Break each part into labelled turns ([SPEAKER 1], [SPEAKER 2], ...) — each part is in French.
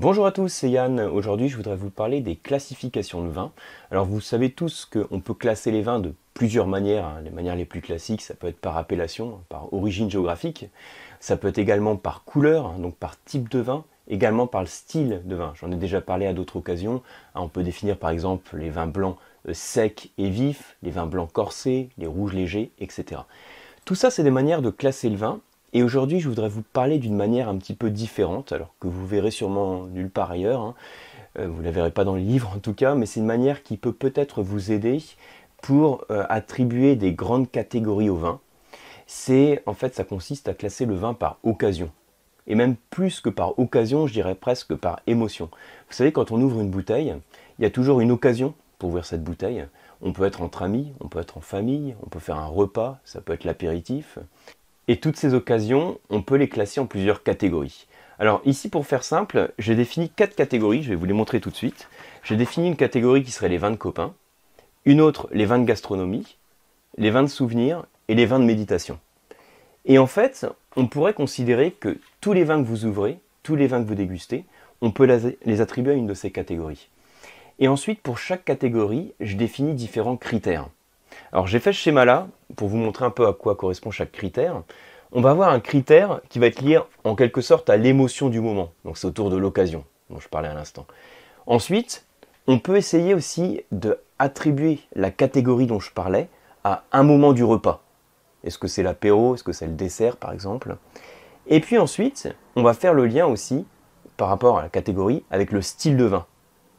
[SPEAKER 1] Bonjour à tous, c'est Yann. Aujourd'hui, je voudrais vous parler des classifications de vins. Alors, vous savez tous qu'on peut classer les vins de plusieurs manières. hein. Les manières les plus classiques, ça peut être par appellation, par origine géographique. Ça peut être également par couleur, hein, donc par type de vin, également par le style de vin. J'en ai déjà parlé à d'autres occasions. Ah, On peut définir par exemple les vins blancs euh, secs et vifs, les vins blancs corsés, les rouges légers, etc. Tout ça, c'est des manières de classer le vin. Et aujourd'hui, je voudrais vous parler d'une manière un petit peu différente, alors que vous verrez sûrement nulle part ailleurs. hein. Euh, vous ne la verrez pas dans le livre en tout cas, mais c'est une manière qui peut peut-être vous aider pour euh, attribuer des grandes catégories au vin. C'est en fait, ça consiste à classer le vin par occasion. Et même plus que par occasion, je dirais presque par émotion. Vous savez, quand on ouvre une bouteille, il y a toujours une occasion pour ouvrir cette bouteille. On peut être entre amis, on peut être en famille, on peut faire un repas, ça peut être l'apéritif. Et toutes ces occasions, on peut les classer en plusieurs catégories. Alors ici, pour faire simple, j'ai défini quatre catégories, je vais vous les montrer tout de suite. J'ai défini une catégorie qui serait les vins de copains, une autre, les vins de gastronomie, les vins de souvenirs et les vins de méditation. Et en fait, on pourrait considérer que tous les vins que vous ouvrez, tous les vins que vous dégustez, on peut les attribuer à une de ces catégories. Et ensuite, pour chaque catégorie, je définis différents critères. Alors j'ai fait ce schéma-là pour vous montrer un peu à quoi correspond chaque critère. On va avoir un critère qui va être lié en quelque sorte à l'émotion du moment. Donc c'est autour de l'occasion dont je parlais à l'instant. Ensuite, on peut essayer aussi de attribuer la catégorie dont je parlais à un moment du repas. Est-ce que c'est l'apéro? Est-ce que c'est le dessert par exemple? Et puis ensuite, on va faire le lien aussi par rapport à la catégorie avec le style de vin.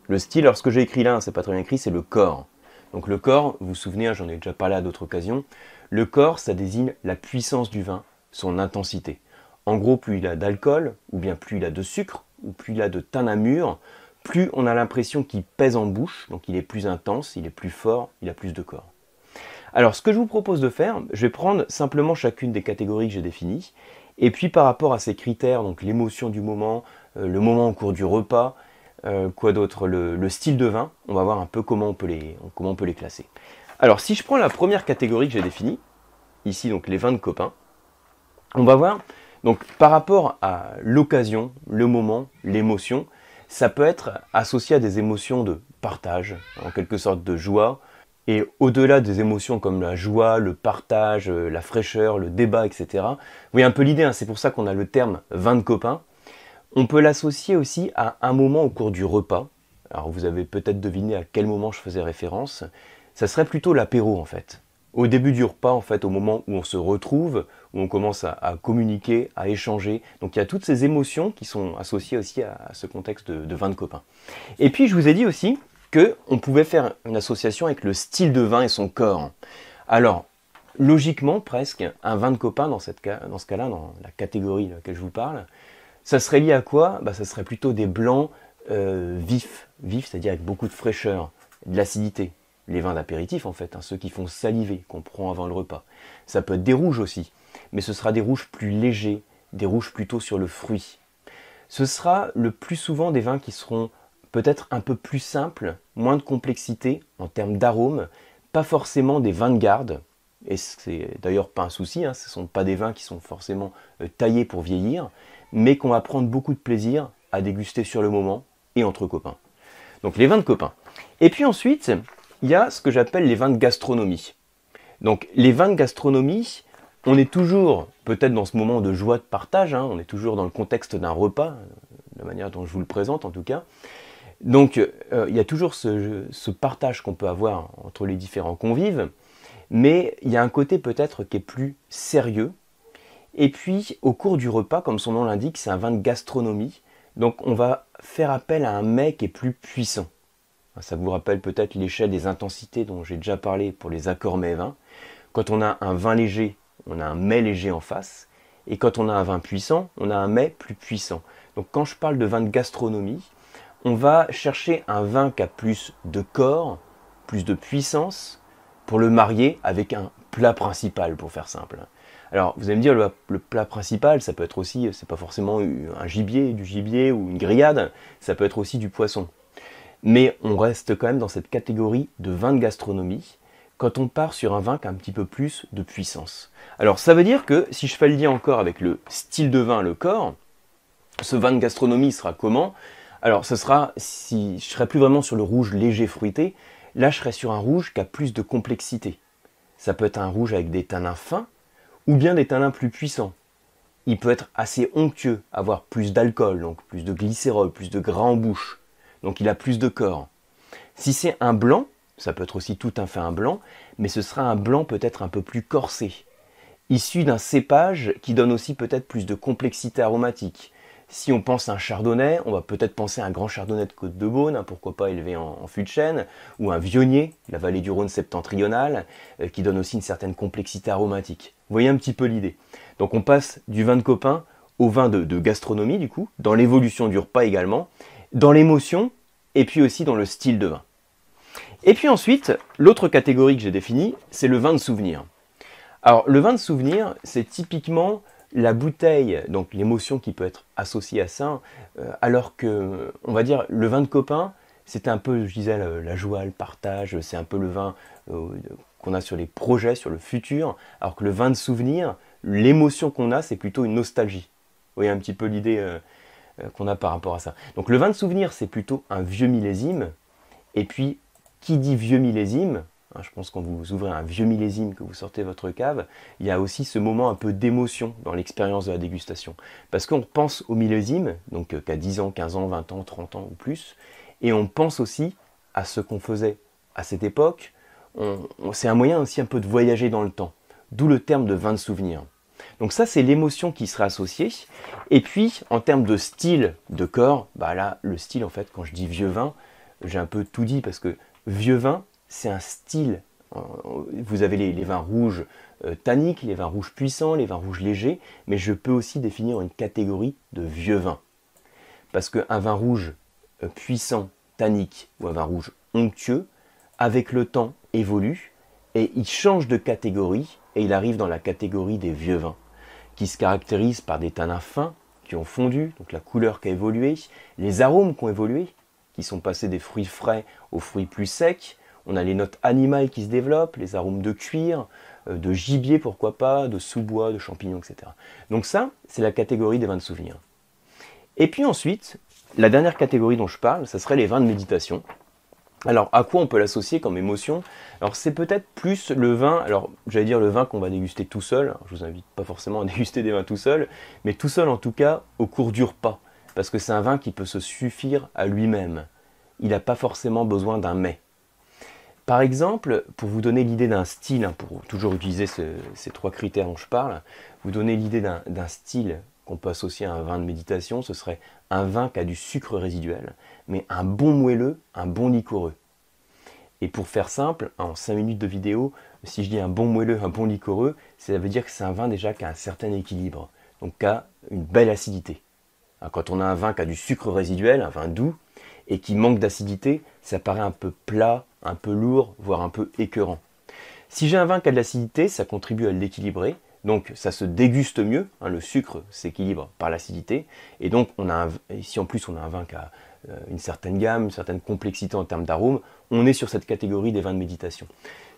[SPEAKER 1] Le style, alors ce que j'ai écrit là, c'est pas très bien écrit, c'est le corps. Donc le corps, vous vous souvenez, hein, j'en ai déjà parlé à d'autres occasions, le corps, ça désigne la puissance du vin, son intensité. En gros, plus il a d'alcool, ou bien plus il a de sucre, ou plus il a de mûr, plus on a l'impression qu'il pèse en bouche, donc il est plus intense, il est plus fort, il a plus de corps. Alors ce que je vous propose de faire, je vais prendre simplement chacune des catégories que j'ai définies, et puis par rapport à ces critères, donc l'émotion du moment, euh, le moment au cours du repas, euh, quoi d'autre? Le, le style de vin, on va voir un peu comment on peut les, comment on peut les classer. Alors si je prends la première catégorie que j'ai définie, ici donc les vins de copains, on va voir, donc par rapport à l'occasion, le moment, l'émotion, ça peut être associé à des émotions de partage, en quelque sorte de joie, et au-delà des émotions comme la joie, le partage, euh, la fraîcheur, le débat, etc. Vous voyez un peu l'idée, hein, c'est pour ça qu'on a le terme vin de copains. On peut l'associer aussi à un moment au cours du repas. Alors vous avez peut-être deviné à quel moment je faisais référence. Ça serait plutôt l'apéro en fait. Au début du repas, en fait, au moment où on se retrouve, où on commence à, communiquer, à échanger. Donc il y a toutes ces émotions qui sont associées aussi à, ce contexte de, vin de copains. Et puis je vous ai dit aussi que on pouvait faire une association avec le style de vin et son corps. Alors logiquement presque, un vin de copain dans, dans ce cas-là, dans la catégorie de laquelle je vous parle, ça serait lié à quoi? Bah, Ça serait plutôt des blancs euh, vifs, vifs, c'est-à-dire avec beaucoup de fraîcheur, de l'acidité. Les vins d'apéritif en fait, hein, ceux qui font saliver, qu'on prend avant le repas. Ça peut être des rouges aussi, mais ce sera des rouges plus légers, des rouges plutôt sur le fruit. Ce sera le plus souvent des vins qui seront peut-être un peu plus simples, moins de complexité en termes d'arômes, pas forcément des vins de garde, et c'est d'ailleurs pas un souci, hein, ce ne sont pas des vins qui sont forcément euh, taillés pour vieillir, mais qu'on va prendre beaucoup de plaisir à déguster sur le moment et entre copains. Donc les vins de copains. Et puis ensuite, il y a ce que j'appelle les vins de gastronomie. Donc les vins de gastronomie, on est toujours peut-être dans ce moment de joie de partage, hein, on est toujours dans le contexte d'un repas, de la manière dont je vous le présente en tout cas. Donc euh, il y a toujours ce partage qu'on peut avoir entre les différents convives, mais il y a un côté peut-être qui est plus sérieux. Et puis au cours du repas, comme son nom l'indique, c'est un vin de gastronomie, donc on va faire appel à un mets qui est plus puissant. Ça vous rappelle peut-être l'échelle des intensités dont j'ai déjà parlé pour les accords mets vins. Quand on a un vin léger, on a un mets léger en face. Et quand on a un vin puissant, on a un mets plus puissant. Donc quand je parle de vin de gastronomie, on va chercher un vin qui a plus de corps, plus de puissance, pour le marier avec un plat principal, pour faire simple. Alors, vous allez me dire, le, plat principal, ça peut être aussi, c'est pas forcément un gibier, du gibier ou une grillade, ça peut être aussi du poisson. Mais on reste quand même dans cette catégorie de vin de gastronomie quand on part sur un vin qui a un petit peu plus de puissance. Alors, ça veut dire que si je fais le lien encore avec le style de vin, le corps, ce vin de gastronomie sera comment? Alors, ce sera, si je serai plus vraiment sur le rouge léger fruité, là, je serai sur un rouge qui a plus de complexité. Ça peut être un rouge avec des tanins fins ou bien des tanins plus puissants. Il peut être assez onctueux, avoir plus d'alcool, donc plus de glycérol, plus de gras en bouche. Donc il a plus de corps. Si c'est un blanc, ça peut être aussi tout un fait un blanc, mais ce sera un blanc peut-être un peu plus corsé, issu d'un cépage qui donne aussi peut-être plus de complexité aromatique. Si on pense à un chardonnay, on va peut-être penser à un grand chardonnay de Côte de Beaune, hein, pourquoi pas élevé en, fût de chêne, ou un vionnier, la vallée du Rhône septentrionale, euh, qui donne aussi une certaine complexité aromatique. Vous voyez un petit peu l'idée. Donc on passe du vin de copain au vin de gastronomie, du coup, dans l'évolution du repas également, dans l'émotion, et puis aussi dans le style de vin. Et puis ensuite, l'autre catégorie que j'ai définie, c'est le vin de souvenir. Alors le vin de souvenir, c'est typiquement la bouteille, donc l'émotion qui peut être associée à ça, euh, alors que, on va dire, le vin de copain, c'est un peu, je disais, la, joie, le partage, c'est un peu le vin euh, qu'on a sur les projets, sur le futur, alors que le vin de souvenir, l'émotion qu'on a, c'est plutôt une nostalgie. Vous voyez un petit peu l'idée euh, qu'on a par rapport à ça. Donc le vin de souvenir, c'est plutôt un vieux millésime, et puis, qui dit vieux millésime, je pense quand vous ouvrez un vieux millésime, que vous sortez votre cave, il y a aussi ce moment un peu d'émotion dans l'expérience de la dégustation. Parce qu'on pense au millésime, donc euh, qu'à 10 ans, 15 ans, 20 ans, 30 ans ou plus, et on pense aussi à ce qu'on faisait à cette époque. c'est un moyen aussi un peu de voyager dans le temps, d'où le terme de vin de souvenir. Donc ça, c'est l'émotion qui sera associée. Et puis, en termes de style de corps, bah là, le style, en fait, quand je dis vieux vin, j'ai un peu tout dit parce que vieux vin, c'est un style. Vous avez les, vins rouges euh, tanniques, les vins rouges puissants, les vins rouges légers, mais je peux aussi définir une catégorie de vieux vins. Parce qu'un vin rouge euh, puissant, tannique, ou un vin rouge onctueux, avec le temps évolue et il change de catégorie et il arrive dans la catégorie des vieux vins, qui se caractérisent par des tanins fins qui ont fondu, donc la couleur qui a évolué, les arômes qui ont évolué, qui sont passés des fruits frais aux fruits plus secs, on a les notes animales qui se développent, les arômes de cuir, euh, de gibier pourquoi pas, de sous-bois, de champignons, etc. Donc ça, c'est la catégorie des vins de souvenir. Et puis ensuite, la dernière catégorie dont je parle, ce serait les vins de méditation. Alors, à quoi on peut l'associer comme émotion? Alors, c'est peut-être plus le vin, alors j'allais dire le vin qu'on va déguster tout seul. je vous invite pas forcément à déguster des vins tout seul, mais tout seul en tout cas au cours du repas. Parce que c'est un vin qui peut se suffire à lui-même. Il n'a pas forcément besoin d'un mets. Par exemple, pour vous donner l'idée d'un style, hein, pour toujours utiliser ces trois critères dont je parle, vous donner l'idée d'un style qu'on peut associer à un vin de méditation, ce serait un vin qui a du sucre résiduel, mais un bon moelleux, un bon liquoreux. Et pour faire simple, en 5 minutes de vidéo, si je dis un bon moelleux, un bon liquoreux, ça veut dire que c'est un vin déjà qui a un certain équilibre, donc qui a une belle acidité. Quand on a un vin qui a du sucre résiduel, un vin doux, et qui manque d'acidité, ça paraît un peu plat, un peu lourd, voire un peu écœurant. Si j'ai un vin qui a de l'acidité, ça contribue à l'équilibrer, donc ça se déguste mieux, hein, le sucre s'équilibre par l'acidité, et donc ici en plus on a un vin qui a euh, une certaine gamme, une certaine complexité en termes d'arôme, on est sur cette catégorie des vins de méditation.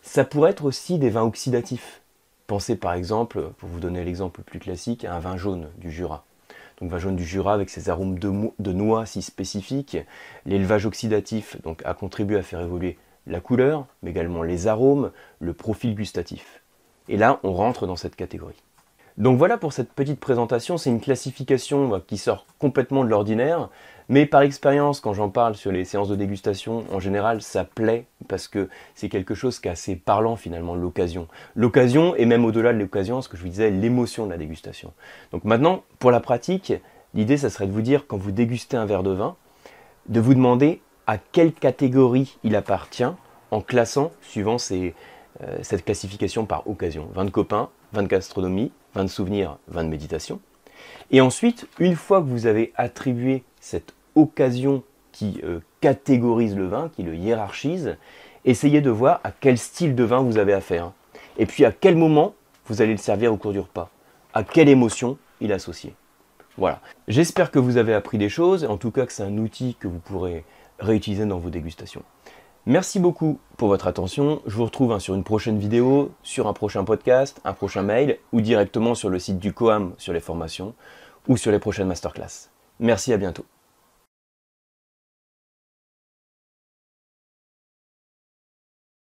[SPEAKER 1] Ça pourrait être aussi des vins oxydatifs. Pensez par exemple, pour vous donner l'exemple plus classique, à un vin jaune du Jura. Donc vin jaune du Jura avec ses arômes de, de noix si spécifiques, l'élevage oxydatif donc a contribué à faire évoluer la couleur, mais également les arômes, le profil gustatif. Et là, on rentre dans cette catégorie. Donc voilà pour cette petite présentation, c'est une classification qui sort complètement de l'ordinaire, mais par expérience, quand j'en parle sur les séances de dégustation, en général, ça plaît parce que c'est quelque chose qui est assez parlant finalement, l'occasion. L'occasion, et même au-delà de l'occasion, ce que je vous disais, l'émotion de la dégustation. Donc maintenant, pour la pratique, l'idée, ça serait de vous dire, quand vous dégustez un verre de vin, de vous demander à quelle catégorie il appartient en classant suivant euh, cette classification par occasion. Vin de copain, vin de gastronomie, vin de souvenir, vin de méditation. Et ensuite, une fois que vous avez attribué cette occasion qui euh, catégorise le vin, qui le hiérarchise, essayez de voir à quel style de vin vous avez affaire. Et puis à quel moment vous allez le servir au cours du repas. À quelle émotion il est associé. Voilà. J'espère que vous avez appris des choses, en tout cas que c'est un outil que vous pourrez réutiliser dans vos dégustations. Merci beaucoup pour votre attention. Je vous retrouve hein, sur une prochaine vidéo, sur un prochain podcast, un prochain mail ou directement sur le site du COAM sur les formations ou sur les prochaines masterclass. Merci, à bientôt.